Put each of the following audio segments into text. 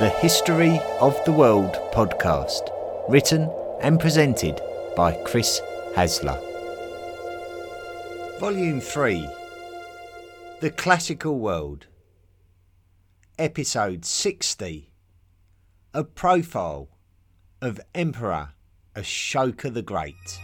the History of the World podcast, written and presented by Chris Hasler. Volume 3 The Classical World, Episode 60 A Profile of Emperor Ashoka the Great.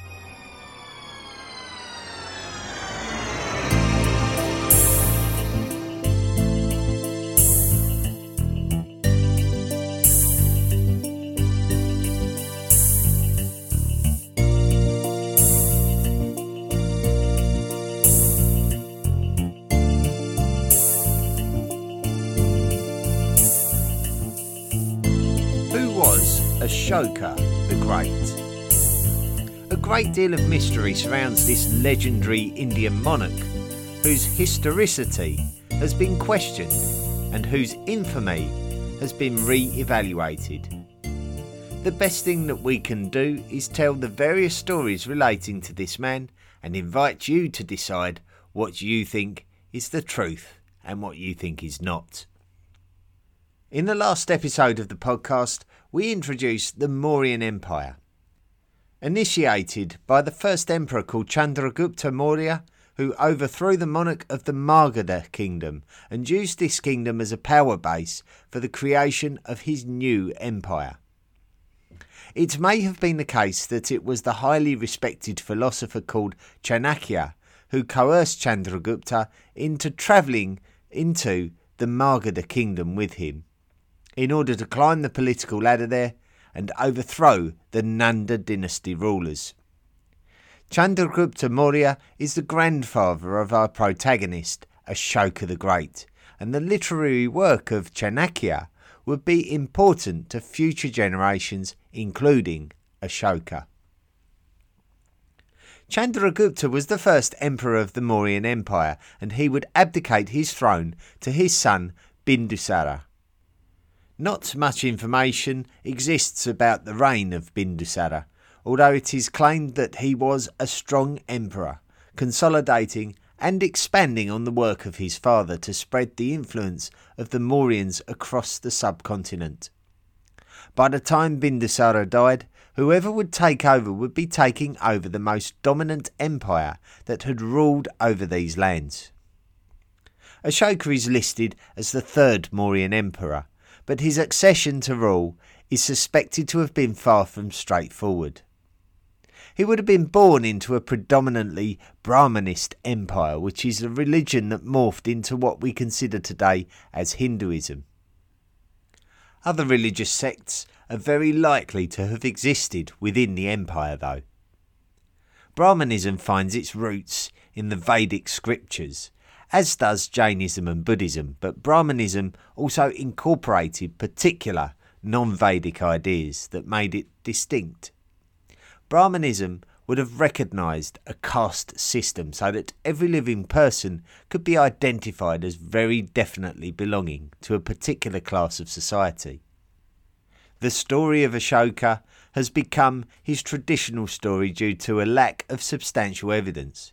Great? Deal of mystery surrounds this legendary Indian monarch, whose historicity has been questioned and whose infamy has been re evaluated. The best thing that we can do is tell the various stories relating to this man and invite you to decide what you think is the truth and what you think is not. In the last episode of the podcast, we introduced the Mauryan Empire. Initiated by the first emperor called Chandragupta Maurya, who overthrew the monarch of the Magadha kingdom and used this kingdom as a power base for the creation of his new empire. It may have been the case that it was the highly respected philosopher called Chanakya who coerced Chandragupta into travelling into the Magadha kingdom with him in order to climb the political ladder there and overthrow the Nanda dynasty rulers. Chandragupta Maurya is the grandfather of our protagonist, Ashoka the Great, and the literary work of Chanakya would be important to future generations, including Ashoka. Chandragupta was the first emperor of the Mauryan Empire, and he would abdicate his throne to his son Bindusara. Not much information exists about the reign of Bindusara, although it is claimed that he was a strong emperor, consolidating and expanding on the work of his father to spread the influence of the Mauryans across the subcontinent. By the time Bindusara died, whoever would take over would be taking over the most dominant empire that had ruled over these lands. Ashoka is listed as the third Mauryan emperor, but his accession to rule is suspected to have been far from straightforward. He would have been born into a predominantly Brahmanist empire, which is a religion that morphed into what we consider today as Hinduism. Other religious sects are very likely to have existed within the empire, though. Brahmanism finds its roots in the Vedic scriptures, as does Jainism and Buddhism, but Brahmanism also incorporated particular non Vedic ideas that made it distinct. Brahmanism would have recognized a caste system so that every living person could be identified as very definitely belonging to a particular class of society. The story of Ashoka has become his traditional story due to a lack of substantial evidence,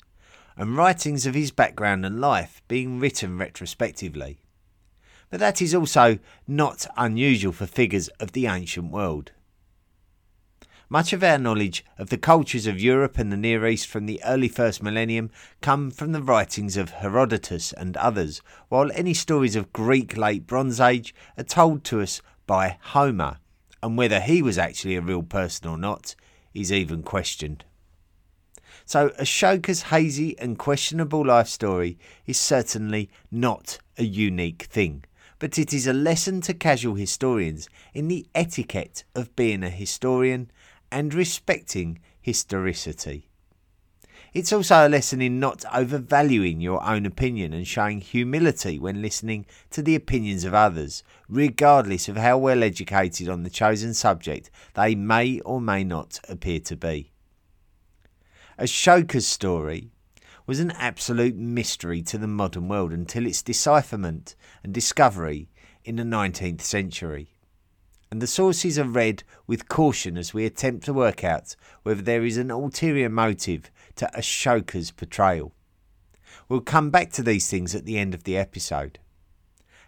and writings of his background and life being written retrospectively. But that is also not unusual for figures of the ancient world. Much of our knowledge of the cultures of Europe and the Near East from the early first millennium come from the writings of Herodotus and others, while any stories of Greek late Bronze Age are told to us by Homer, and whether he was actually a real person or not is even questioned. So, Ashoka's hazy and questionable life story is certainly not a unique thing, but it is a lesson to casual historians in the etiquette of being a historian and respecting historicity. It's also a lesson in not overvaluing your own opinion and showing humility when listening to the opinions of others, regardless of how well educated on the chosen subject they may or may not appear to be. Ashoka's story was an absolute mystery to the modern world until its decipherment and discovery in the 19th century and the sources are read with caution as we attempt to work out whether there is an ulterior motive to Ashoka's portrayal. We'll come back to these things at the end of the episode.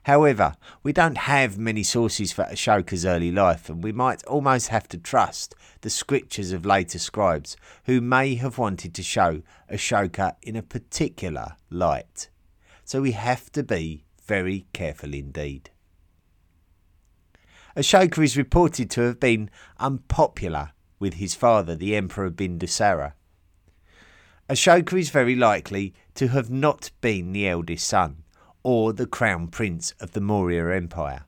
However, we don't have many sources for Ashoka's early life, and we might almost have to trust the scriptures of later scribes who may have wanted to show Ashoka in a particular light. So we have to be very careful indeed. Ashoka is reported to have been unpopular with his father, the Emperor Bindusara. Ashoka is very likely to have not been the eldest son or the crown prince of the Maurya Empire.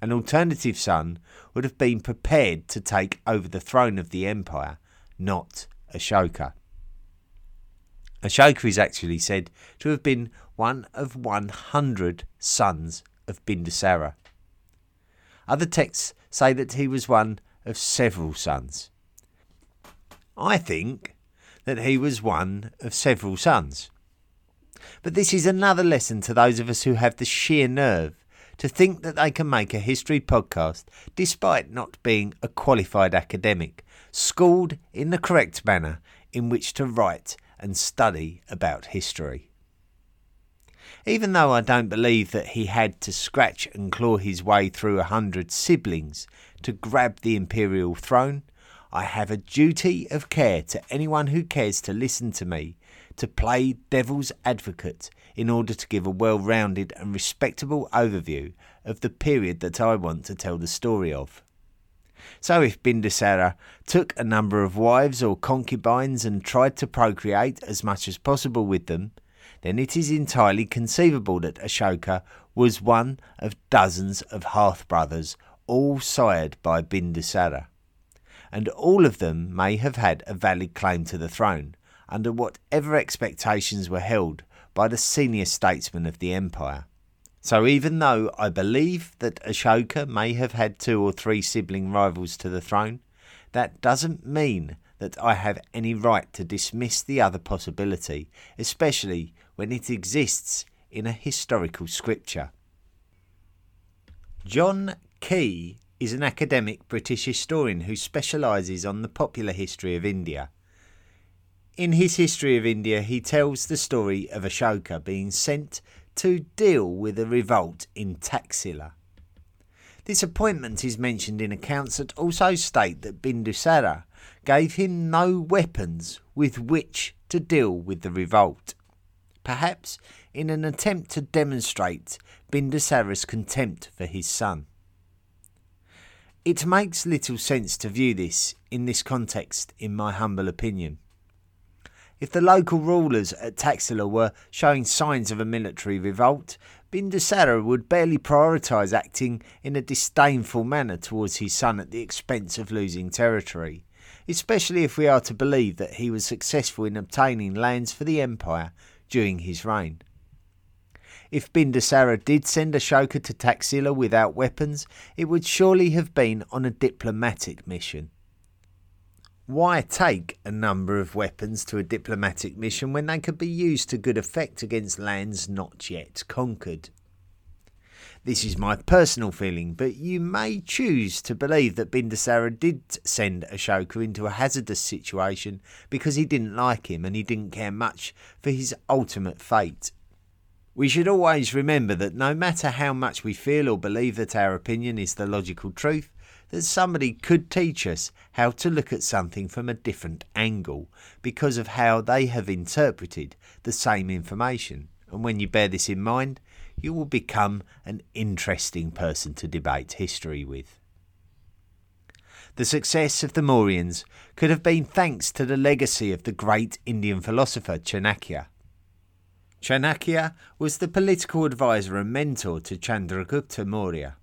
An alternative son would have been prepared to take over the throne of the empire, not Ashoka. Ashoka is actually said to have been one of 100 sons of Bindusara. Other texts say that he was one of several sons. I think that he was one of several sons. But this is another lesson to those of us who have the sheer nerve to think that they can make a history podcast despite not being a qualified academic, schooled in the correct manner in which to write and study about history. Even though I don't believe that he had to scratch and claw his way through a hundred siblings to grab the imperial throne, I have a duty of care to anyone who cares to listen to me to play devil's advocate in order to give a well rounded and respectable overview of the period that I want to tell the story of. So, if Bindusara took a number of wives or concubines and tried to procreate as much as possible with them, then it is entirely conceivable that Ashoka was one of dozens of half brothers, all sired by Bindusara. And all of them may have had a valid claim to the throne, under whatever expectations were held by the senior statesmen of the empire. So, even though I believe that Ashoka may have had two or three sibling rivals to the throne, that doesn't mean that I have any right to dismiss the other possibility, especially when it exists in a historical scripture. John Keay is an academic British historian who specialises on the popular history of India. In his History of India, he tells the story of Ashoka being sent to deal with a revolt in Taxila. This appointment is mentioned in accounts that also state that Bindusara gave him no weapons with which to deal with the revolt, perhaps in an attempt to demonstrate Bindusara's contempt for his son. It makes little sense to view this in this context, in my humble opinion. If the local rulers at Taxila were showing signs of a military revolt, Bindusara would barely prioritise acting in a disdainful manner towards his son at the expense of losing territory, especially if we are to believe that he was successful in obtaining lands for the empire during his reign. If Bindusara did send Ashoka to Taxila without weapons, it would surely have been on a diplomatic mission. Why take a number of weapons to a diplomatic mission when they could be used to good effect against lands not yet conquered? This is my personal feeling, but you may choose to believe that Bindusara did send Ashoka into a hazardous situation because he didn't like him and he didn't care much for his ultimate fate. We should always remember that no matter how much we feel or believe that our opinion is the logical truth, that somebody could teach us how to look at something from a different angle because of how they have interpreted the same information. And when you bear this in mind, you will become an interesting person to debate history with. The success of the Mauryans could have been thanks to the legacy of the great Indian philosopher Chanakya. Chanakya was the political advisor and mentor to Chandragupta Maurya.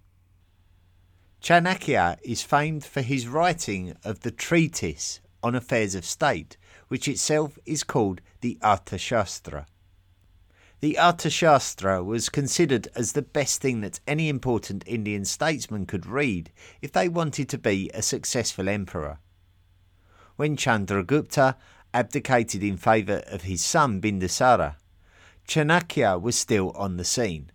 Chanakya is famed for his writing of the treatise on affairs of state, which itself is called the Arthashastra. The Arthashastra was considered as the best thing that any important Indian statesman could read if they wanted to be a successful emperor. When Chandragupta abdicated in favour of his son Bindusara, Chanakya was still on the scene.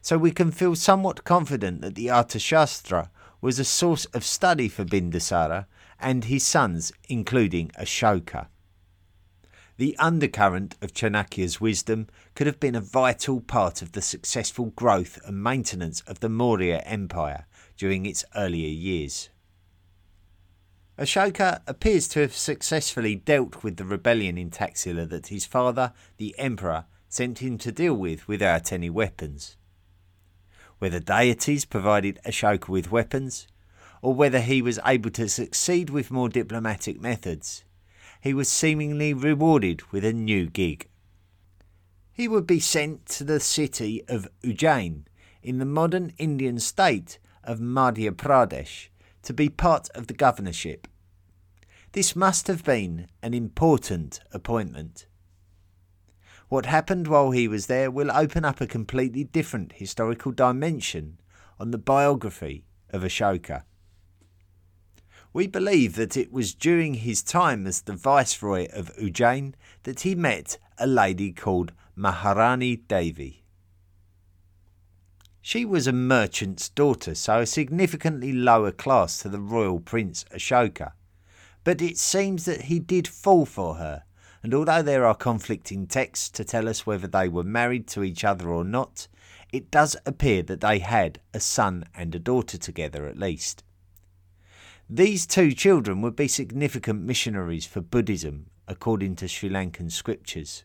So we can feel somewhat confident that the Arthashastra was a source of study for Bindusara and his sons, including Ashoka. The undercurrent of Chanakya's wisdom could have been a vital part of the successful growth and maintenance of the Maurya Empire during its earlier years. Ashoka appears to have successfully dealt with the rebellion in Taxila that his father, the Emperor, sent him to deal with without any weapons. Whether deities provided Ashoka with weapons, or whether he was able to succeed with more diplomatic methods, he was seemingly rewarded with a new gig. He would be sent to the city of Ujjain in the modern Indian state of Madhya Pradesh to be part of the governorship. This must have been an important appointment. What happened while he was there will open up a completely different historical dimension on the biography of Ashoka. We believe that it was during his time as the Viceroy of Ujjain that he met a lady called Maharani Devi. She was a merchant's daughter, so a significantly lower class to the royal prince Ashoka. But it seems that he did fall for her, and although there are conflicting texts to tell us whether they were married to each other or not, it does appear that they had a son and a daughter together at least. These two children would be significant missionaries for Buddhism, according to Sri Lankan scriptures.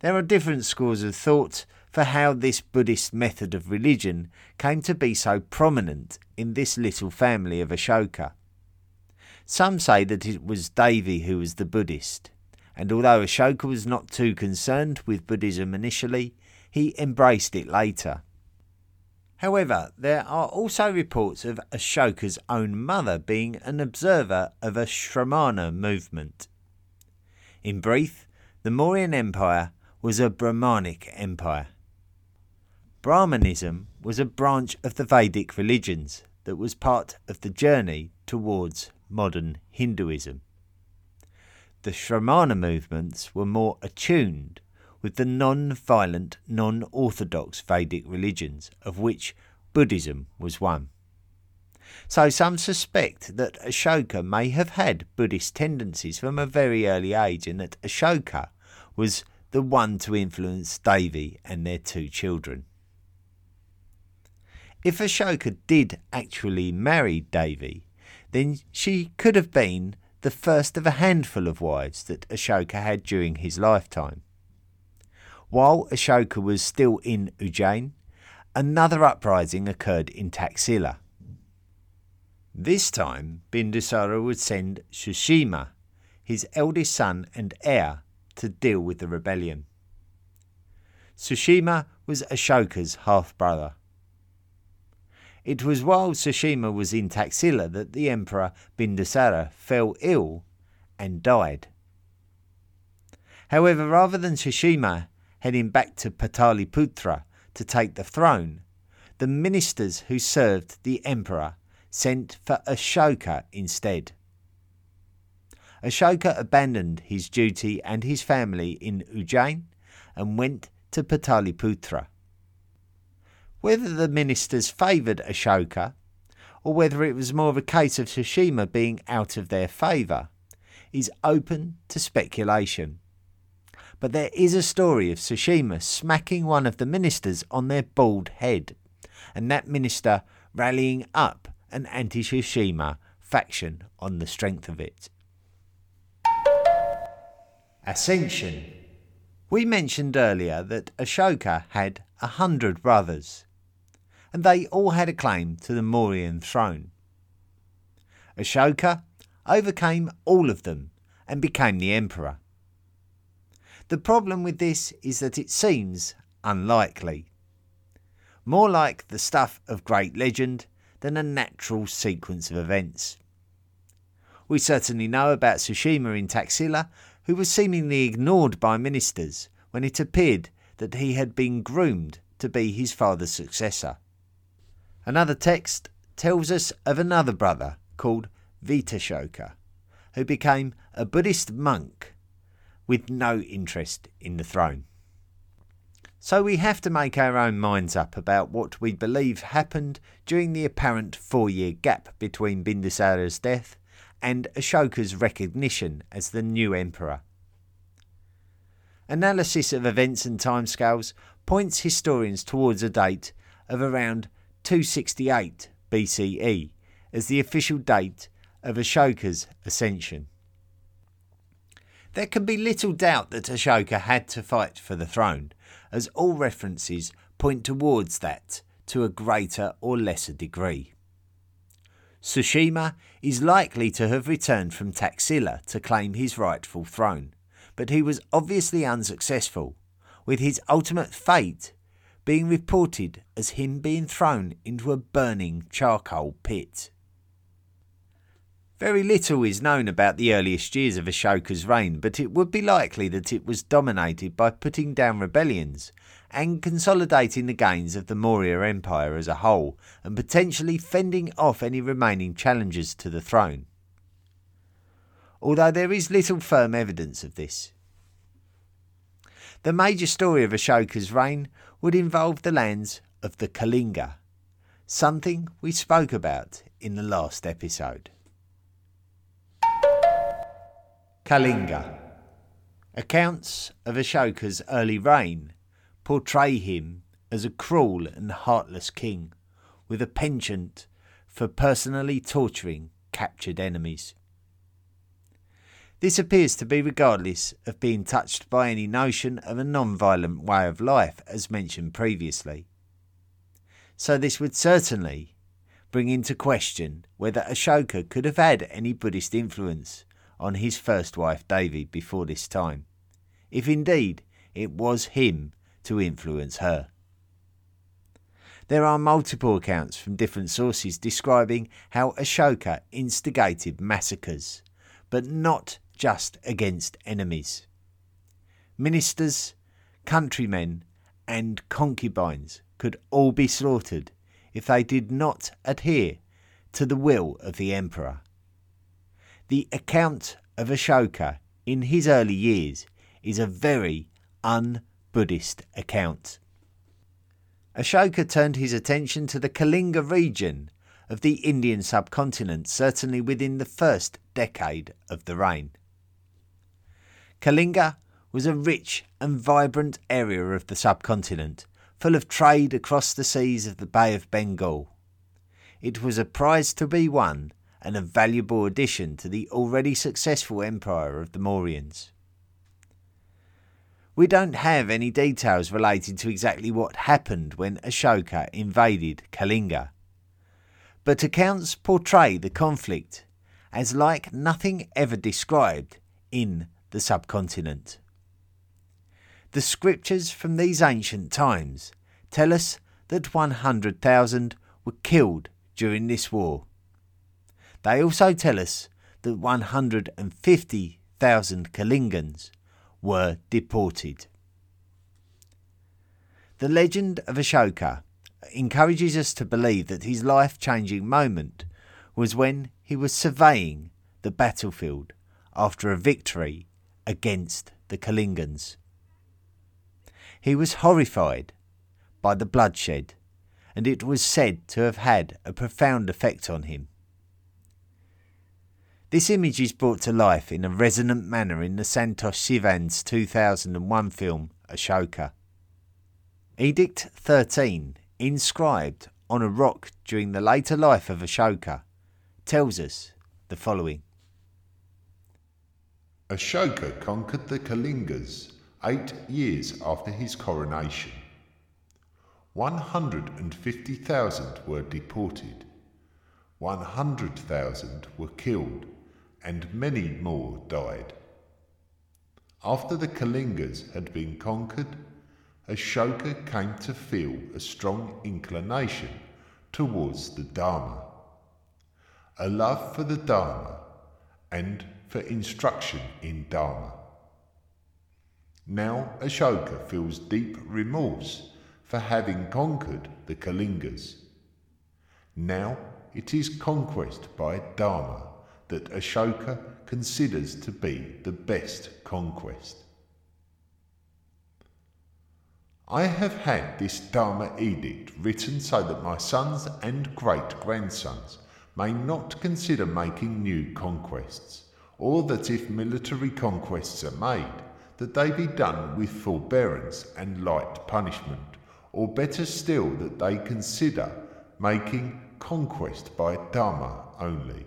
There are different schools of thought for how this Buddhist method of religion came to be so prominent in this little family of Ashoka. Some say that it was Devi who was the Buddhist, and although Ashoka was not too concerned with Buddhism initially, he embraced it later. However, there are also reports of Ashoka's own mother being an observer of a Shramana movement. In brief, the Mauryan Empire was a Brahmanic empire. Brahmanism was a branch of the Vedic religions that was part of the journey towards modern Hinduism. The Shramana movements were more attuned with the non violent, non orthodox Vedic religions, of which Buddhism was one. So some suspect that Ashoka may have had Buddhist tendencies from a very early age and that Ashoka was the one to influence Devi and their two children. If Ashoka did actually marry Devi, then she could have been the first of a handful of wives that Ashoka had during his lifetime. While Ashoka was still in Ujjain, another uprising occurred in Taxila. This time, Bindusara would send Sushima, his eldest son and heir, to deal with the rebellion. Sushima was Ashoka's half brother. It was while Sushima was in Taxila that the Emperor Bindusara fell ill and died. However, rather than Sushima heading back to Pataliputra to take the throne, the ministers who served the emperor sent for Ashoka instead. Ashoka abandoned his duty and his family in Ujjain and went to Pataliputra. Whether the ministers favoured Ashoka, or whether it was more of a case of Sushima being out of their favour, is open to speculation but there is a story of Sushima smacking one of the ministers on their bald head, and that minister rallying up an anti Sushima faction on the strength of it. Ascension. We mentioned earlier that Ashoka had a hundred brothers, and they all had a claim to the Mauryan throne. Ashoka overcame all of them and became the emperor. The problem with this is that it seems unlikely. More like the stuff of great legend than a natural sequence of events. We certainly know about Sushima in Taxila, who was seemingly ignored by ministers when it appeared that he had been groomed to be his father's successor. Another text tells us of another brother called Vitashoka, who became a Buddhist monk with no interest in the throne. So we have to make our own minds up about what we believe happened during the apparent four year gap between Bindusara's death and Ashoka's recognition as the new emperor. Analysis of events and timescales points historians towards a date of around 268 BCE as the official date of Ashoka's ascension. There can be little doubt that Ashoka had to fight for the throne, as all references point towards that to a greater or lesser degree. Sushima is likely to have returned from Taxila to claim his rightful throne, but he was obviously unsuccessful, with his ultimate fate being reported as him being thrown into a burning charcoal pit. Very little is known about the earliest years of Ashoka's reign, but it would be likely that it was dominated by putting down rebellions and consolidating the gains of the Maurya Empire as a whole, and potentially fending off any remaining challengers to the throne. Although there is little firm evidence of this. The major story of Ashoka's reign would involve the lands of the Kalinga, something we spoke about in the last episode. Kalinga. Accounts of Ashoka's early reign portray him as a cruel and heartless king with a penchant for personally torturing captured enemies. This appears to be regardless of being touched by any notion of a non violent way of life, as mentioned previously. So, this would certainly bring into question whether Ashoka could have had any Buddhist influence on his first wife Devi before this time, if indeed it was him to influence her. There are multiple accounts from different sources describing how Ashoka instigated massacres, but not just against enemies. Ministers, countrymen, and concubines could all be slaughtered if they did not adhere to the will of the emperor. The account of Ashoka in his early years is a very un Buddhist account. Ashoka turned his attention to the Kalinga region of the Indian subcontinent, certainly within the first decade of the reign. Kalinga was a rich and vibrant area of the subcontinent, full of trade across the seas of the Bay of Bengal. It was a prize to be won and a valuable addition to the already successful empire of the Mauryans. We don't have any details related to exactly what happened when Ashoka invaded Kalinga, but accounts portray the conflict as like nothing ever described in the subcontinent. The scriptures from these ancient times tell us that 100,000 were killed during this war. They also tell us that 150,000 Kalingans were deported. The legend of Ashoka encourages us to believe that his life changing moment was when he was surveying the battlefield after a victory against the Kalingans. He was horrified by the bloodshed, and it was said to have had a profound effect on him. This image is brought to life in a resonant manner in the Santosh Sivan's 2001 film Ashoka. Edict 13, inscribed on a rock during the later life of Ashoka, tells us the following Ashoka conquered the Kalingas eight years after his coronation. 150,000 were deported, 100,000 were killed and many more died. After the Kalingas had been conquered, Ashoka came to feel a strong inclination towards the Dharma, a love for the Dharma and for instruction in Dharma. Now Ashoka feels deep remorse for having conquered the Kalingas. Now it is conquest by Dharma that Ashoka considers to be the best conquest. I have had this Dharma edict written so that my sons and great grandsons may not consider making new conquests, or that if military conquests are made, that they be done with forbearance and light punishment, or better still, that they consider making conquest by Dharma only,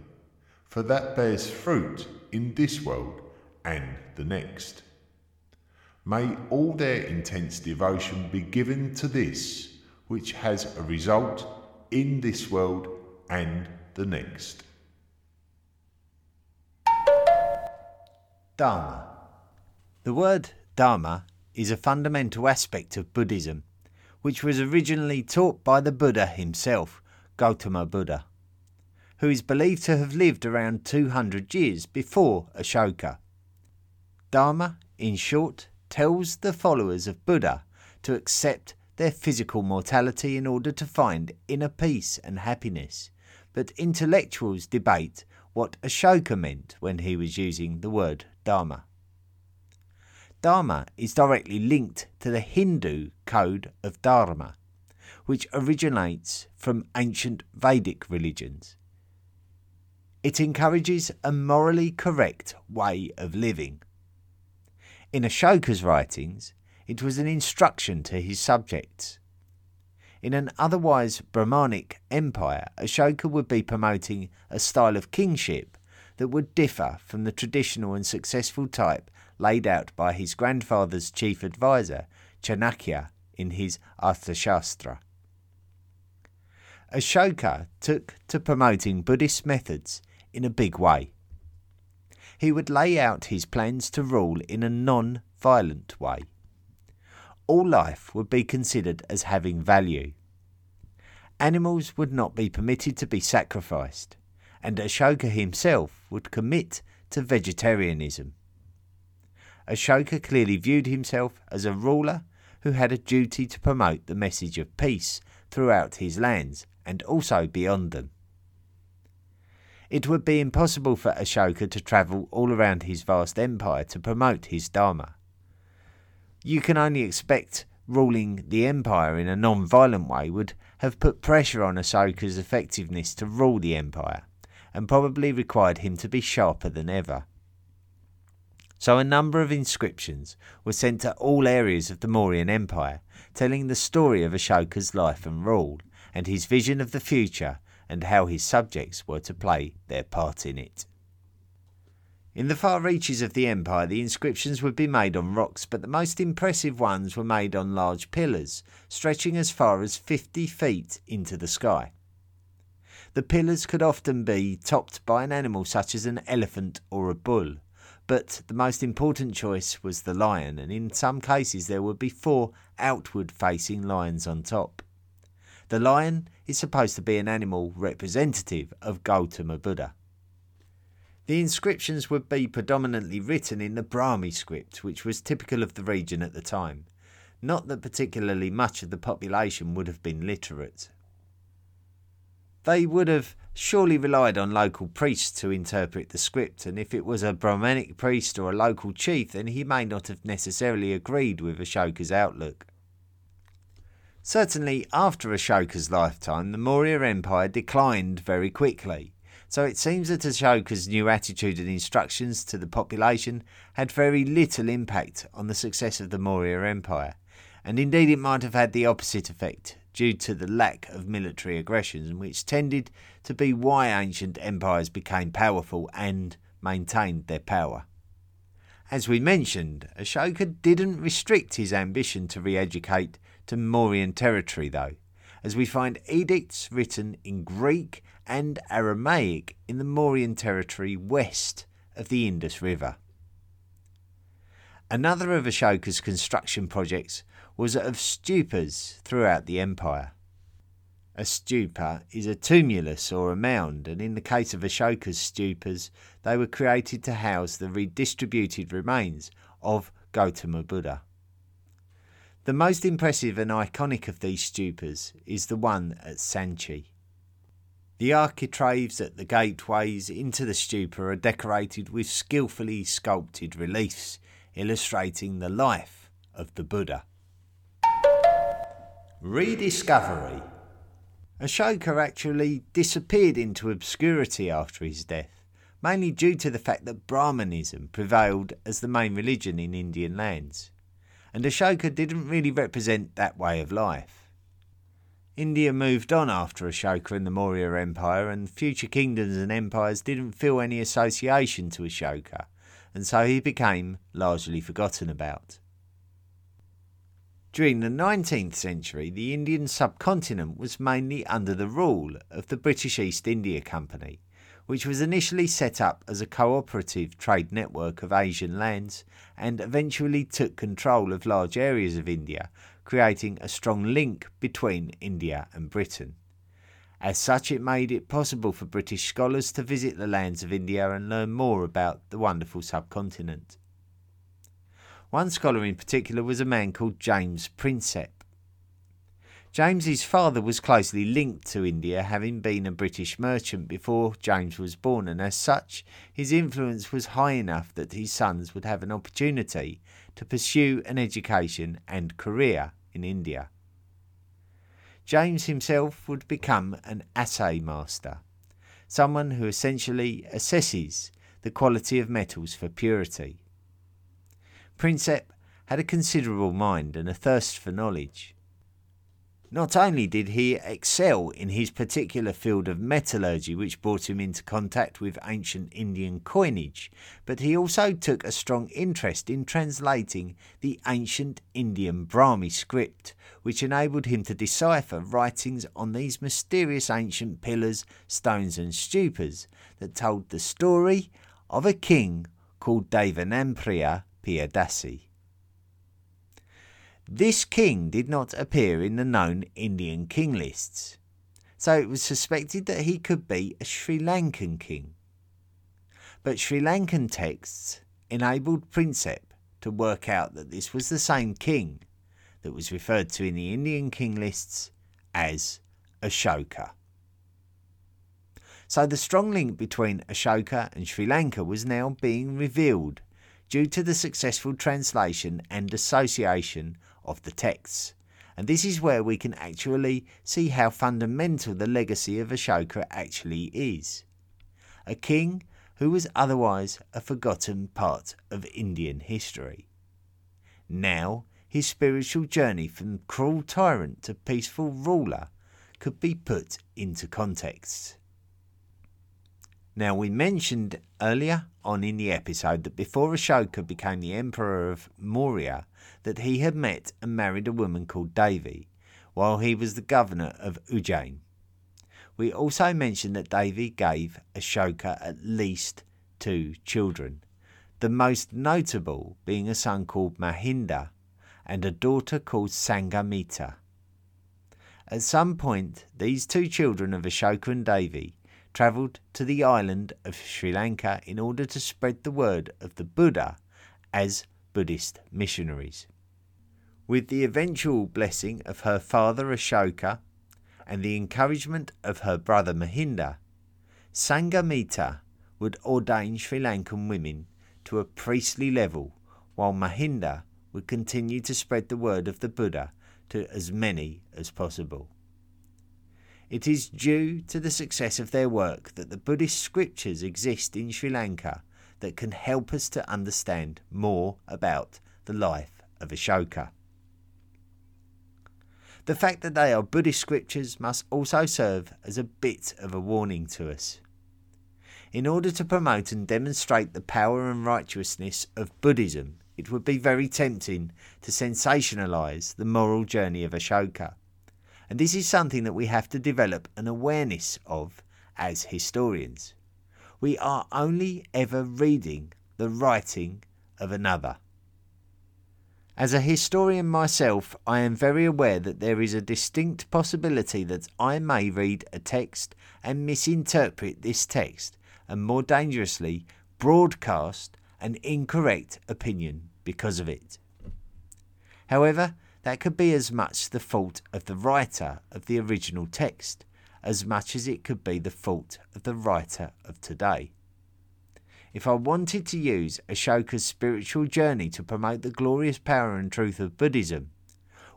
for that bears fruit in this world and the next. May all their intense devotion be given to this, which has a result in this world and the next. Dharma. The word Dharma is a fundamental aspect of Buddhism, which was originally taught by the Buddha himself, Gautama Buddha, who is believed to have lived around 200 years before Ashoka. Dharma, in short, tells the followers of Buddha to accept their physical mortality in order to find inner peace and happiness. But intellectuals debate what Ashoka meant when he was using the word Dharma. Dharma is directly linked to the Hindu code of Dharma, which originates from ancient Vedic religions. It encourages a morally correct way of living. In Ashoka's writings, it was an instruction to his subjects. In an otherwise Brahmanic empire, Ashoka would be promoting a style of kingship that would differ from the traditional and successful type laid out by his grandfather's chief adviser, Chanakya, in his Arthashastra. Ashoka took to promoting Buddhist methods in a big way. He would lay out his plans to rule in a non violent way. All life would be considered as having value. Animals would not be permitted to be sacrificed, and Ashoka himself would commit to vegetarianism. Ashoka clearly viewed himself as a ruler who had a duty to promote the message of peace throughout his lands and also beyond them. It would be impossible for Ashoka to travel all around his vast empire to promote his Dharma. You can only expect ruling the empire in a non violent way would have put pressure on Ashoka's effectiveness to rule the empire, and probably required him to be sharper than ever. So a number of inscriptions were sent to all areas of the Mauryan Empire, telling the story of Ashoka's life and rule, and his vision of the future, and how his subjects were to play their part in it. In the far reaches of the empire, the inscriptions would be made on rocks, but the most impressive ones were made on large pillars, stretching as far as 50 feet into the sky. The pillars could often be topped by an animal such as an elephant or a bull, but the most important choice was the lion, and in some cases there would be four outward facing lions on top. The lion is supposed to be an animal representative of Gautama Buddha. The inscriptions would be predominantly written in the Brahmi script, which was typical of the region at the time. Not that particularly much of the population would have been literate. They would have surely relied on local priests to interpret the script, and if it was a Brahmanic priest or a local chief, then he may not have necessarily agreed with Ashoka's outlook. Certainly, after Ashoka's lifetime, the Maurya Empire declined very quickly, so it seems that Ashoka's new attitude and instructions to the population had very little impact on the success of the Maurya Empire, and indeed it might have had the opposite effect due to the lack of military aggression, which tended to be why ancient empires became powerful and maintained their power. As we mentioned, Ashoka didn't restrict his ambition to re educate to Mauryan territory, though, as we find edicts written in Greek and Aramaic in the Mauryan territory west of the Indus River. Another of Ashoka's construction projects was of stupas throughout the empire. A stupa is a tumulus or a mound, and in the case of Ashoka's stupas, they were created to house the redistributed remains of Gautama Buddha. The most impressive and iconic of these stupas is the one at Sanchi. The architraves at the gateways into the stupa are decorated with skillfully sculpted reliefs illustrating the life of the Buddha. Rediscovery Ashoka actually disappeared into obscurity after his death, mainly due to the fact that Brahmanism prevailed as the main religion in Indian lands, and Ashoka didn't really represent that way of life. India moved on after Ashoka and the Maurya Empire, and future kingdoms and empires didn't feel any association to Ashoka, and so he became largely forgotten about. During the 19th century, the Indian subcontinent was mainly under the rule of the British East India Company, which was initially set up as a cooperative trade network of Asian lands and eventually took control of large areas of India, creating a strong link between India and Britain. As such, it made it possible for British scholars to visit the lands of India and learn more about the wonderful subcontinent. One scholar in particular was a man called James Prinsep. James's father was closely linked to India, having been a British merchant before James was born, and as such, his influence was high enough that his sons would have an opportunity to pursue an education and career in India. James himself would become an assay master, someone who essentially assesses the quality of metals for purity. Prinsep had a considerable mind and a thirst for knowledge. Not only did he excel in his particular field of metallurgy, which brought him into contact with ancient Indian coinage, but he also took a strong interest in translating the ancient Indian Brahmi script, which enabled him to decipher writings on these mysterious ancient pillars, stones, and stupas that told the story of a king called Devanampriya Piyadasi. This king did not appear in the known Indian king lists, so it was suspected that he could be a Sri Lankan king. But Sri Lankan texts enabled Prinsep to work out that this was the same king that was referred to in the Indian king lists as Ashoka. So the strong link between Ashoka and Sri Lanka was now being revealed due to the successful translation and association of the texts. And this is where we can actually see how fundamental the legacy of Ashoka actually is. A king who was otherwise a forgotten part of Indian history. Now, his spiritual journey from cruel tyrant to peaceful ruler could be put into context. Now, we mentioned earlier on in the episode that before Ashoka became the emperor of Maurya, that he had met and married a woman called Devi while he was the governor of Ujjain. We also mentioned that Devi gave Ashoka at least two children, the most notable being a son called Mahinda and a daughter called Sangamita. At some point, these two children of Ashoka and Devi travelled to the island of Sri Lanka in order to spread the word of the Buddha as Buddhist missionaries. With the eventual blessing of her father Ashoka and the encouragement of her brother Mahinda, Sangamita would ordain Sri Lankan women to a priestly level, while Mahinda would continue to spread the word of the Buddha to as many as possible. It is due to the success of their work that the Buddhist scriptures exist in Sri Lanka that can help us to understand more about the life of Ashoka. The fact that they are Buddhist scriptures must also serve as a bit of a warning to us. In order to promote and demonstrate the power and righteousness of Buddhism, it would be very tempting to sensationalize the moral journey of Ashoka and this is something that we have to develop an awareness of as historians. We are only ever reading the writing of another. As a historian myself, I am very aware that there is a distinct possibility that I may read a text and misinterpret this text, and more dangerously, broadcast an incorrect opinion because of it. However, that could be as much the fault of the writer of the original text as much as it could be the fault of the writer of today. If I wanted to use Ashoka's spiritual journey to promote the glorious power and truth of Buddhism,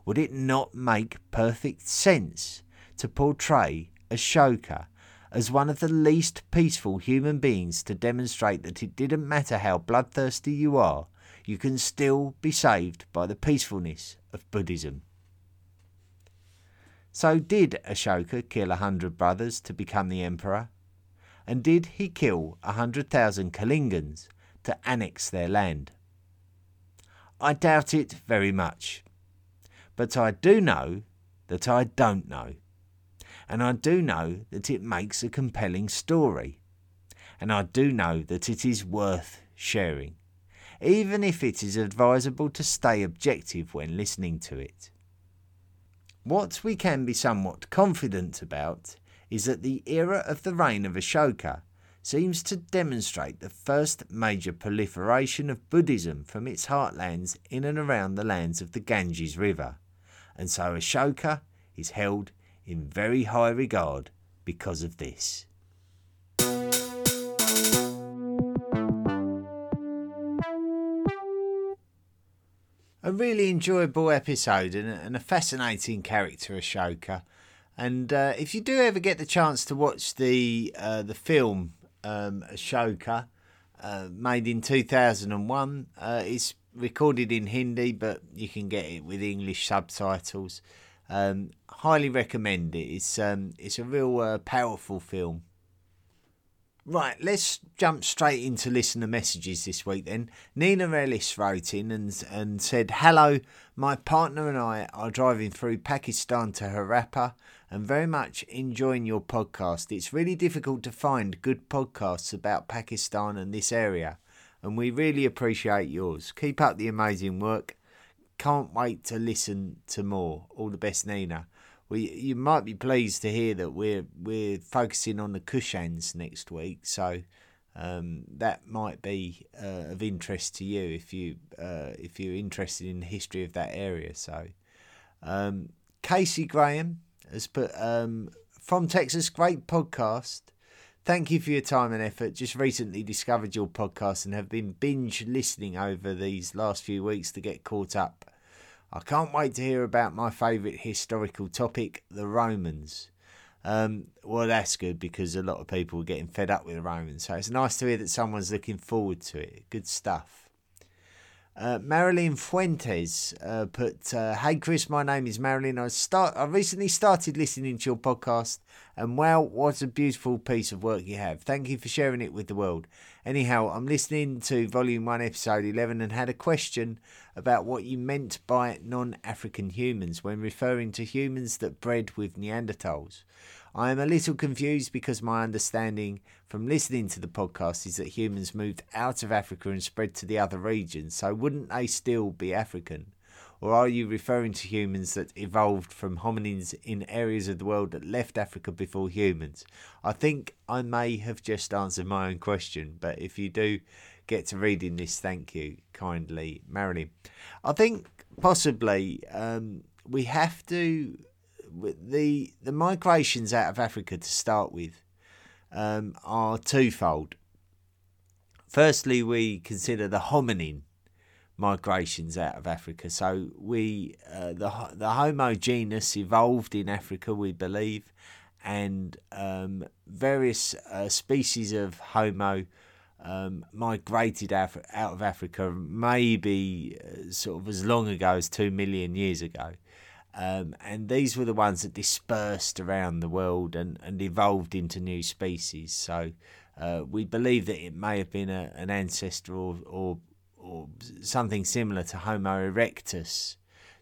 would it not make perfect sense to portray Ashoka as one of the least peaceful human beings to demonstrate that it didn't matter how bloodthirsty you are, you can still be saved by the peacefulness of Buddhism. So, did Ashoka kill a hundred brothers to become the emperor? And did he kill a hundred thousand Kalingans to annex their land? I doubt it very much. But I do know that I don't know and I do know that it makes a compelling story. And I do know that it is worth sharing, even if it is advisable to stay objective when listening to it. What we can be somewhat confident about is that the era of the reign of Ashoka seems to demonstrate the first major proliferation of Buddhism from its heartlands in and around the lands of the Ganges River, and so Ashoka is held in very high regard because of this. A really enjoyable episode and a, and a fascinating character, Ashoka. And uh, if you do ever get the chance to watch the uh, the film um, Ashoka, uh, made in 2001, uh, it's recorded in Hindi, but you can get it with English subtitles. Um, highly recommend it. It's um, it's a real uh, powerful film. Right, let's jump straight into listener messages this week then. Nina Ellis wrote in and, and said, Hello, my partner and I are driving through Pakistan to Harappa and very much enjoying your podcast. It's really difficult to find good podcasts about Pakistan and this area, and we really appreciate yours. Keep up the amazing work. Can't wait to listen to more. All the best, Nina. Well, you might be pleased to hear that we're we're focusing on the Kushans next week, so um, that might be uh, of interest to you if you uh, if you're interested in the history of that area. So, um, Casey Graham has put um, from Texas, great podcast. Thank you for your time and effort. Just recently discovered your podcast and have been binge listening over these last few weeks to get caught up. I can't wait to hear about my favourite historical topic, the Romans. Um, well, that's good because a lot of people are getting fed up with the Romans. So it's nice to hear that someone's looking forward to it. Good stuff. Uh, Marilyn Fuentes uh, put, uh, "Hey Chris, my name is Marilyn. I start. I recently started listening to your podcast, and wow, what a beautiful piece of work you have. Thank you for sharing it with the world. Anyhow, I'm listening to Volume One, Episode Eleven, and had a question about what you meant by non-African humans when referring to humans that bred with Neanderthals." I am a little confused because my understanding from listening to the podcast is that humans moved out of Africa and spread to the other regions, so wouldn't they still be African? Or are you referring to humans that evolved from hominins in areas of the world that left Africa before humans? I think I may have just answered my own question, but if you do get to reading this, thank you kindly, Marilyn. I think possibly um, we have to the the migrations out of Africa to start with um, are twofold. Firstly, we consider the hominin migrations out of Africa. So we uh, the the Homo genus evolved in Africa, we believe, and um, various uh, species of Homo. Um, migrated out of Africa maybe uh, sort of as long ago as two million years ago. Um, and these were the ones that dispersed around the world and, and evolved into new species. So uh, we believe that it may have been a, an ancestor or, or, or something similar to Homo erectus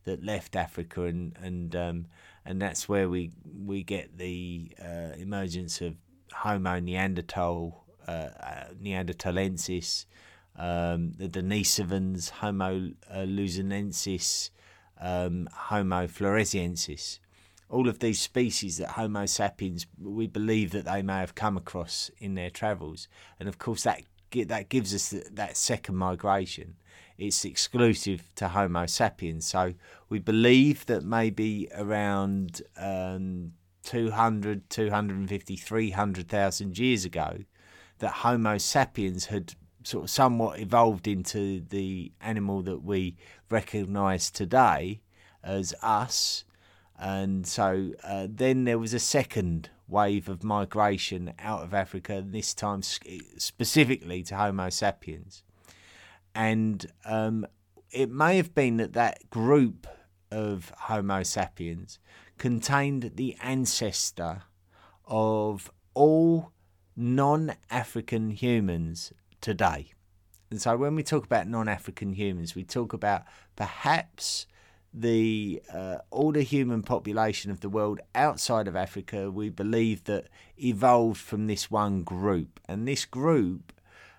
that left Africa, and and um, and that's where we we get the uh, emergence of Homo neanderthal, uh, uh neanderthalensis, um, the Denisovans, Homo uh, luzonensis, um, Homo floresiensis. All of these species that Homo sapiens, we believe that they may have come across in their travels, and of course that that gives us that second migration. It's exclusive to Homo sapiens, so we believe that maybe around um, 200, 250, 300,000 years ago, that Homo sapiens had sort of somewhat evolved into the animal that we recognise today as us. And so uh, then there was a second wave of migration out of Africa, this time specifically to Homo sapiens. And um, it may have been that that group of Homo sapiens contained the ancestor of all non African humans today. And so when we talk about non African humans, we talk about perhaps the uh, the human population of the world outside of Africa, we believe that evolved from this one group, and this group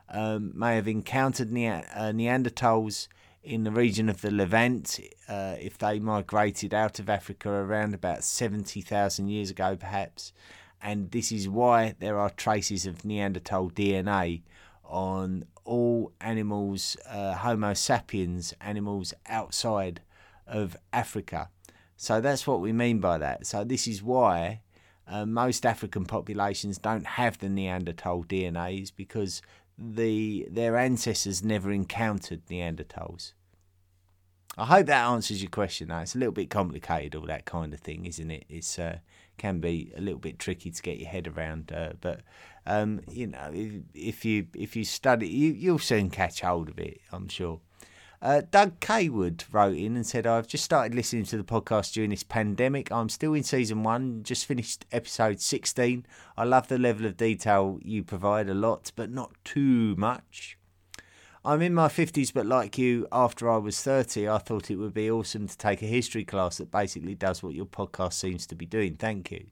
um, may have encountered ne- uh, Neanderthals in the region of the Levant uh, if they migrated out of Africa around about seventy thousand years ago, perhaps, and this is why there are traces of Neanderthal DNA on all animals, uh, Homo sapiens animals outside of Africa. So that's what we mean by that. So this is why uh, most African populations don't have the Neanderthal DNAs because the their ancestors never encountered Neanderthals. I hope that answers your question. Now it's a little bit complicated, all that kind of thing, isn't it? It's uh, can be a little bit tricky to get your head around, uh, but um, you know, if, if, you if you study, you you'll soon catch hold of it. I'm sure. Uh, Doug Kaywood wrote in and said, I've just started listening to the podcast during this pandemic. I'm still in season one, just finished episode 16. I love the level of detail you provide a lot, but not too much. I'm in my 50s, but like you, after I was 30, I thought it would be awesome to take a history class that basically does what your podcast seems to be doing. Thank you.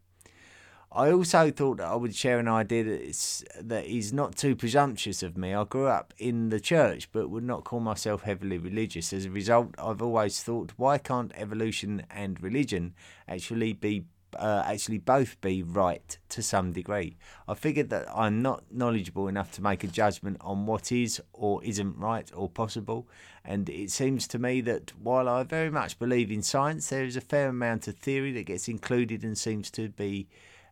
I also thought that I would share an idea that is, that is not too presumptuous of me. I grew up in the church but would not call myself heavily religious. As a result, I've always thought, why can't evolution and religion actually be uh, actually both be right to some degree. I figured that I'm not knowledgeable enough to make a judgment on what is or isn't right or possible, and it seems to me that while I very much believe in science, there is a fair amount of theory that gets included and seems to be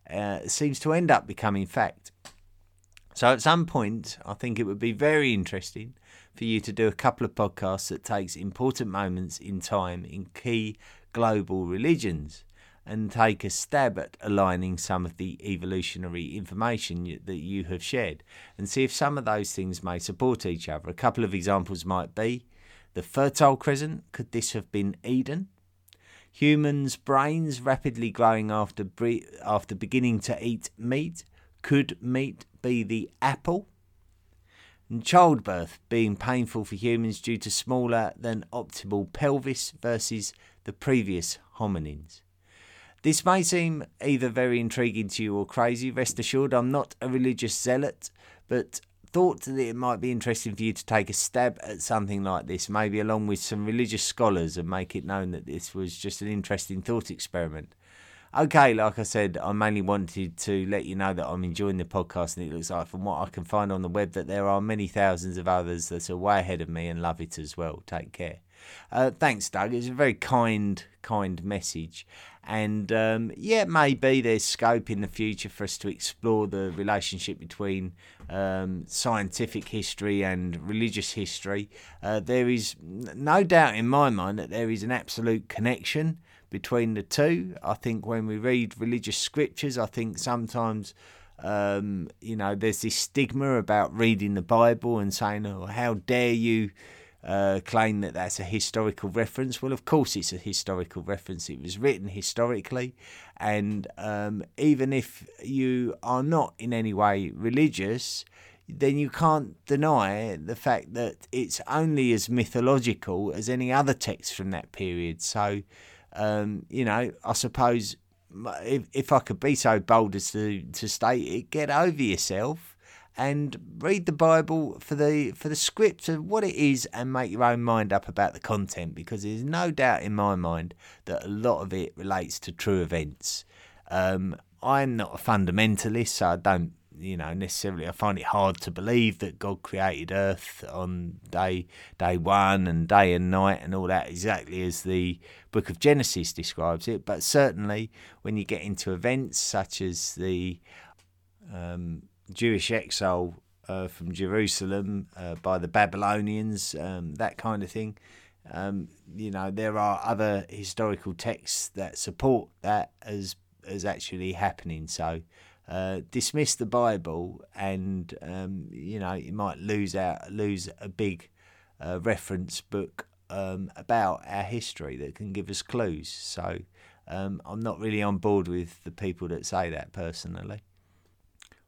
uh, seems to end up becoming fact. So at some point, I think it would be very interesting for you to do a couple of podcasts that takes important moments in time in key global religions and take a stab at aligning some of the evolutionary information that you have shared and see if some of those things may support each other. A couple of examples might be the Fertile Crescent. Could this have been Eden? Humans' brains rapidly growing after bre- after beginning to eat meat. Could meat be the apple? And childbirth being painful for humans due to smaller than optimal pelvis versus the previous hominins. This may seem either very intriguing to you or crazy. Rest assured, I'm not a religious zealot, but thought that it might be interesting for you to take a stab at something like this, maybe along with some religious scholars, and make it known that this was just an interesting thought experiment. Okay, like I said, I mainly wanted to let you know that I'm enjoying the podcast, and it looks like, from what I can find on the web, that there are many thousands of others that are way ahead of me and love it as well. Take care. Uh, thanks, Doug. It's a very kind, kind message. And um, yeah, maybe there's scope in the future for us to explore the relationship between um, scientific history and religious history. Uh, there is no doubt in my mind that there is an absolute connection between the two. I think when we read religious scriptures, I think sometimes. Um, you know, there's this stigma about reading the Bible and saying, "Oh, how dare you uh, claim that that's a historical reference. Well, of course, it's a historical reference. It was written historically, and um, even if you are not in any way religious, then you can't deny the fact that it's only as mythological as any other text from that period. So, um, you know, I suppose if, if I could be so bold as to, to state it, get over yourself and read the Bible for the for the script of what it is and make your own mind up about the content because there's no doubt in my mind that a lot of it relates to true events. Um, I'm not a fundamentalist, so I don't you know necessarily I find it hard to believe that God created Earth on day day one and day and night and all that exactly as the book of Genesis describes it. But certainly when you get into events such as the um, Jewish exile uh, from Jerusalem uh, by the Babylonians, um, that kind of thing. um, you know, there are other historical texts that support that as as actually happening. So uh, dismiss the Bible, and um, you know you might lose out lose a big uh, reference book um, about our history that can give us clues. So um, I'm not really on board with the people that say that personally.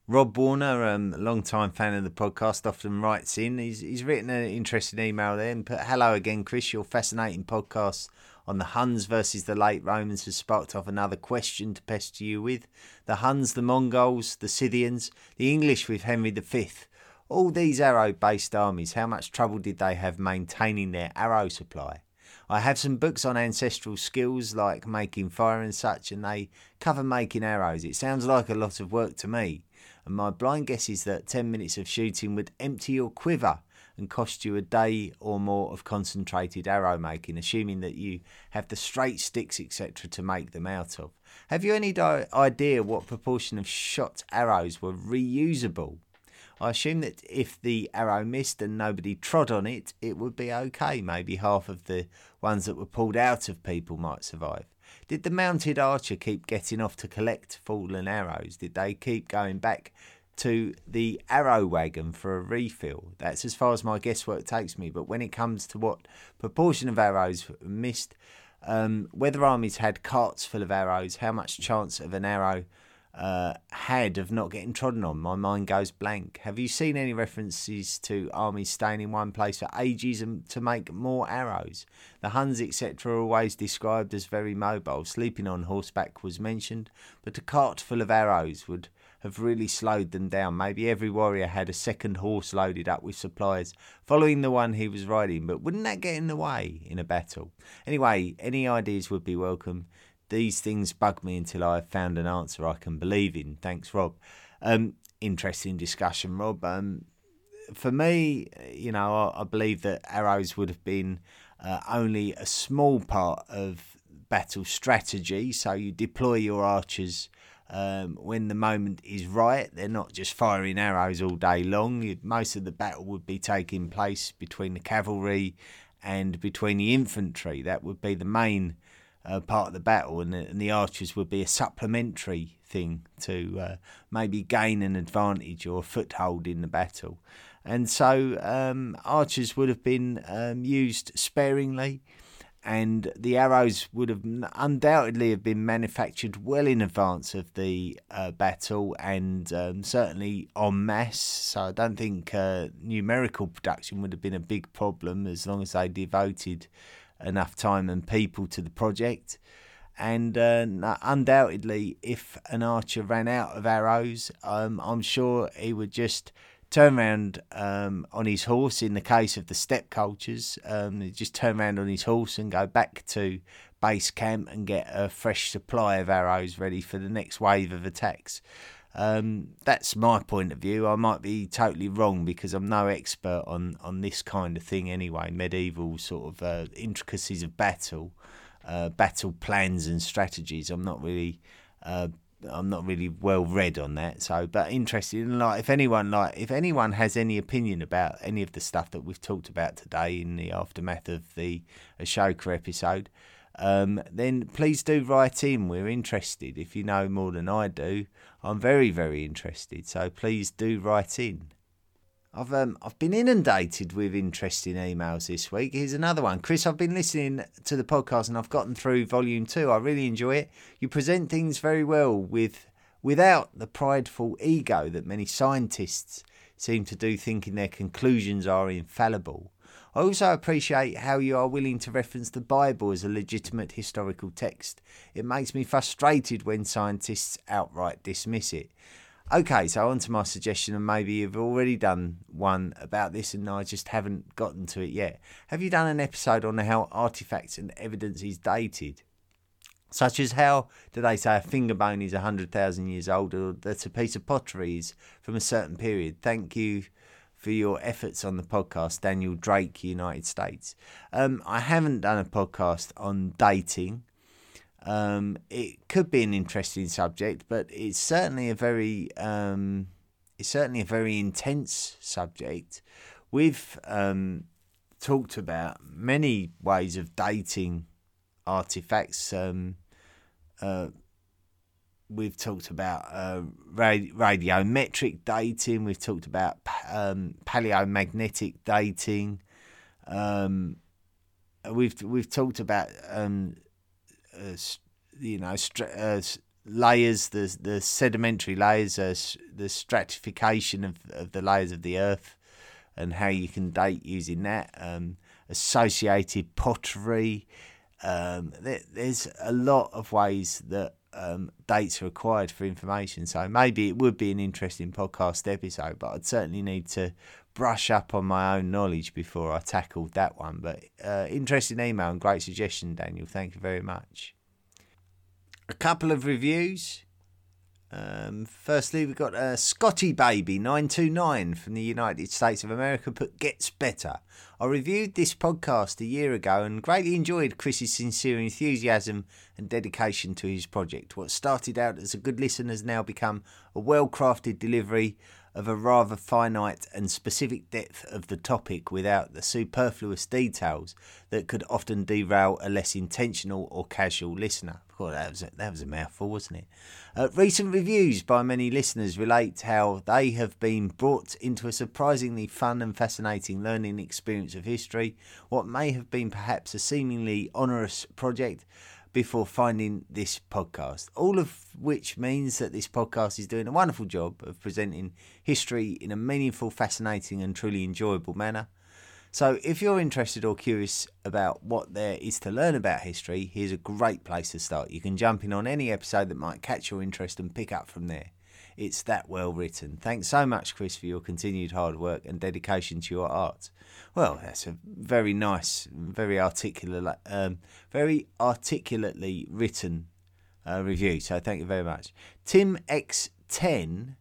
Rob Warner, um, a long time fan of the podcast, often writes in. He's, he's written an interesting email there and put, Hello again, Chris. Your fascinating podcast on the Huns versus the late Romans has sparked off another question to pester you with. The Huns, the Mongols, the Scythians, the English with Henry V. All these arrow based armies, how much trouble did they have maintaining their arrow supply? I have some books on ancestral skills like making fire and such, and they cover making arrows. It sounds like a lot of work to me and my blind guess is that 10 minutes of shooting would empty your quiver and cost you a day or more of concentrated arrow making, assuming that you have the straight sticks, etc., to make them out of. Have you any di- idea what proportion of shot arrows were reusable? I assume that if the arrow missed and nobody trod on it, it would be okay. Maybe half of the ones that were pulled out of people might survive. Did the mounted archer keep getting off to collect fallen arrows? Did they keep going back to the arrow wagon for a refill? That's as far as my guesswork takes me. But when it comes to what proportion of arrows missed, um, whether armies had carts full of arrows, how much chance of an arrow uh, had of not getting trodden on. My mind goes blank. Have you seen any references to armies staying in one place for ages and to make more arrows? The Huns, etc., are always described as very mobile. Sleeping on horseback was mentioned, but a cart full of arrows would have really slowed them down. Maybe every warrior had a second horse loaded up with supplies, following the one he was riding, but wouldn't that get in the way in a battle? Anyway, any ideas would be welcome these things bug me until I have found an answer I can believe in. Thanks, Rob. Um, interesting discussion, Rob. Um, for me, you know, I, I, believe that arrows would have been uh, only a small part of battle strategy. So you deploy your archers um, when the moment is right. They're not just firing arrows all day long. Most of the battle would be taking place between the cavalry and between the infantry. That would be the main uh, part of the battle, and the, and the, archers would be a supplementary thing to uh, maybe gain an advantage or a foothold in the battle. And so um, archers would have been um, used sparingly, and the arrows would have undoubtedly have been manufactured well in advance of the uh, battle and um, certainly en masse. So I don't think uh, numerical production would have been a big problem as long as they devoted enough time and people to the project. And uh, undoubtedly, if an archer ran out of arrows, um, I'm sure he would just turn around um, on his horse. In the case of the steppe cultures, um, just turn around on his horse and go back to base camp and get a fresh supply of arrows ready for the next wave of attacks. Um, that's my point of view. I might be totally wrong because I'm no expert on, on this kind of thing anyway. Medieval sort of uh, intricacies of battle, uh, battle plans and strategies. I'm not really, uh, I'm not really well read on that. So, but interested in like if anyone like if anyone has any opinion about any of the stuff that we've talked about today in the aftermath of the Ashoka episode um, then please do write in. We're interested. If you know more than I do, I'm very, very interested. So please do write in. I've um, I've been inundated with interesting emails this week. Here's another one, Chris. I've been listening to the podcast and I've gotten through volume two. I really enjoy it. You present things very well with without the prideful ego that many scientists seem to do, thinking their conclusions are infallible. I also appreciate how you are willing to reference the Bible as a legitimate historical text. It makes me frustrated when scientists outright dismiss it. Okay, so on to my suggestion, and maybe you've already done one about this and I just haven't gotten to it yet. Have you done an episode on how artifacts and evidence is dated? Such as how do they say a finger bone is 100,000 years old or that a piece of pottery is from a certain period? Thank you for your efforts on the podcast, Daniel Drake, United States. Um, I haven't done a podcast on dating. Um, it could be an interesting subject, but it's certainly a very um, it's certainly a very intense subject with um, talked about many ways of dating artifacts. Um, uh, we've talked about uh, radiometric dating. We've talked about um, paleomagnetic dating. Um, we've we've talked about um, uh, you know uh, layers, the the sedimentary layers, uh, the stratification of, of the layers of the earth, and how you can date using that. Um, associated pottery. Um, there, there's a lot of ways that um, dates are required for information. So maybe it would be an interesting podcast episode, but I'd certainly need to brush up on my own knowledge before I tackled that one. But uh, interesting email and great suggestion, Daniel. Thank you very much. A couple of reviews. Um, firstly, we've got uh, Scotty Baby 929 from the United States of America but Gets Better. I reviewed this podcast a year ago and greatly enjoyed Chris's sincere enthusiasm and dedication to his project. What started out as a good listen has now become a well crafted delivery of a rather finite and specific depth of the topic without the superfluous details that could often derail a less intentional or casual listener. God, that was a, that was a mouthful, wasn't it? Uh, recent reviews by many listeners relate how they have been brought into a surprisingly fun and fascinating learning experience of history, what may have been perhaps a seemingly onerous project before finding this podcast. All of which means that this podcast is doing a wonderful job of presenting history in a meaningful, fascinating, and truly enjoyable manner. So, if you're interested or curious about what there is to learn about history, here's a great place to start. You can jump in on any episode that might catch your interest and pick up from there. It's that well written. Thanks so much, Chris, for your continued hard work and dedication to your art. Well, that's a very nice, very articulate, um, very articulately written uh, review. So thank you very much. Tim X10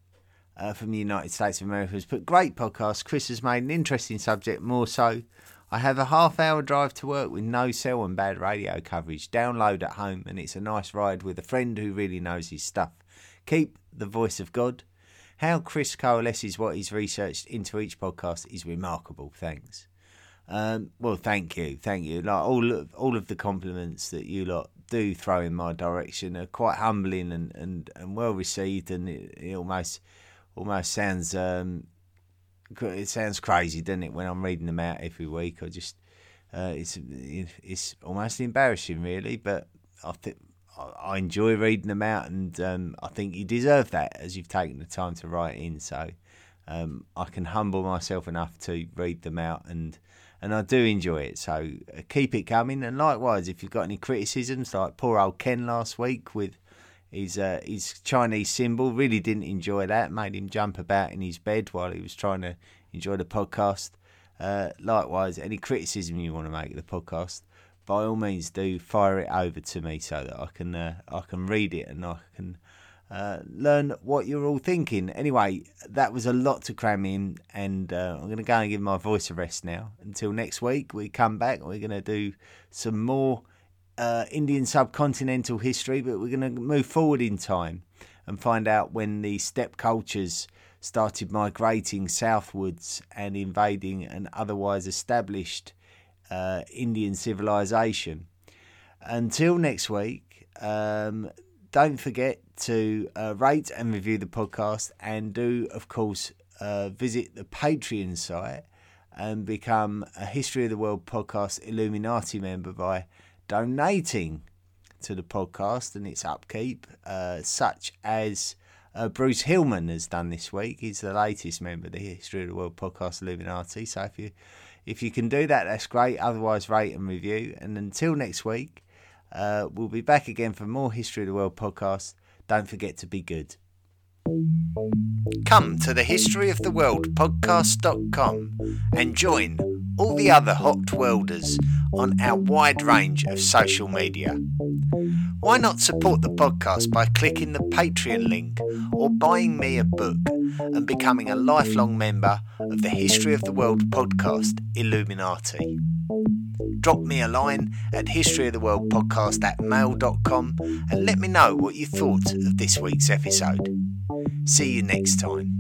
uh, from the United States of America has put great podcast. Chris has made an interesting subject more so. I have a half hour drive to work with no cell and bad radio coverage. Download at home, and it's a nice ride with a friend who really knows his stuff. Keep the voice of God. How Chris coalesces what he's researched into each podcast is remarkable. Thanks. Um, well, thank you, thank you. Like all of all of the compliments that you lot do throw in my direction are quite humbling and, and, and well received, and it, it almost almost sounds um, it sounds crazy, doesn't it? When I'm reading them out every week, I just uh, it's it's almost embarrassing, really. But I think I enjoy reading them out, and um, I think you deserve that as you've taken the time to write in. So um, I can humble myself enough to read them out, and and I do enjoy it. So uh, keep it coming. And likewise, if you've got any criticisms, like poor old Ken last week with his uh, his Chinese symbol, really didn't enjoy that. Made him jump about in his bed while he was trying to enjoy the podcast. Uh, likewise, any criticism you want to make of the podcast by all means do fire it over to me so that I can uh, I can read it and I can uh, learn what you're all thinking. Anyway, that was a lot to cram in, and uh, I'm going to go and give my voice a rest now. Until next week, we come back. We're going to do some more uh, Indian subcontinental history, but we're going to move forward in time and find out when the steppe cultures started migrating southwards and invading an otherwise established uh, Indian civilization. Until next week, um, don't forget to uh, rate and review the podcast, and do, of course, uh, visit the Patreon site and become a History of the World podcast Illuminati member by donating to the podcast and its upkeep, uh, such as uh, Bruce Hillman has done this week. He's the latest member of the History of the World podcast Illuminati. So if you if you can do that, that's great. Otherwise, rate and review. And until next week, uh, we'll be back again for more History of the World podcast. Don't forget to be good. Come to the History of the World podcast.com and join all the other hot welders on our wide range of social media. Why not support the podcast by clicking the Patreon link or buying me a book and becoming a lifelong member of the History of the World podcast Illuminati? Drop me a line at historyoftheworldpodcast at mail.com and let me know what you thought of this week's episode. See you next time.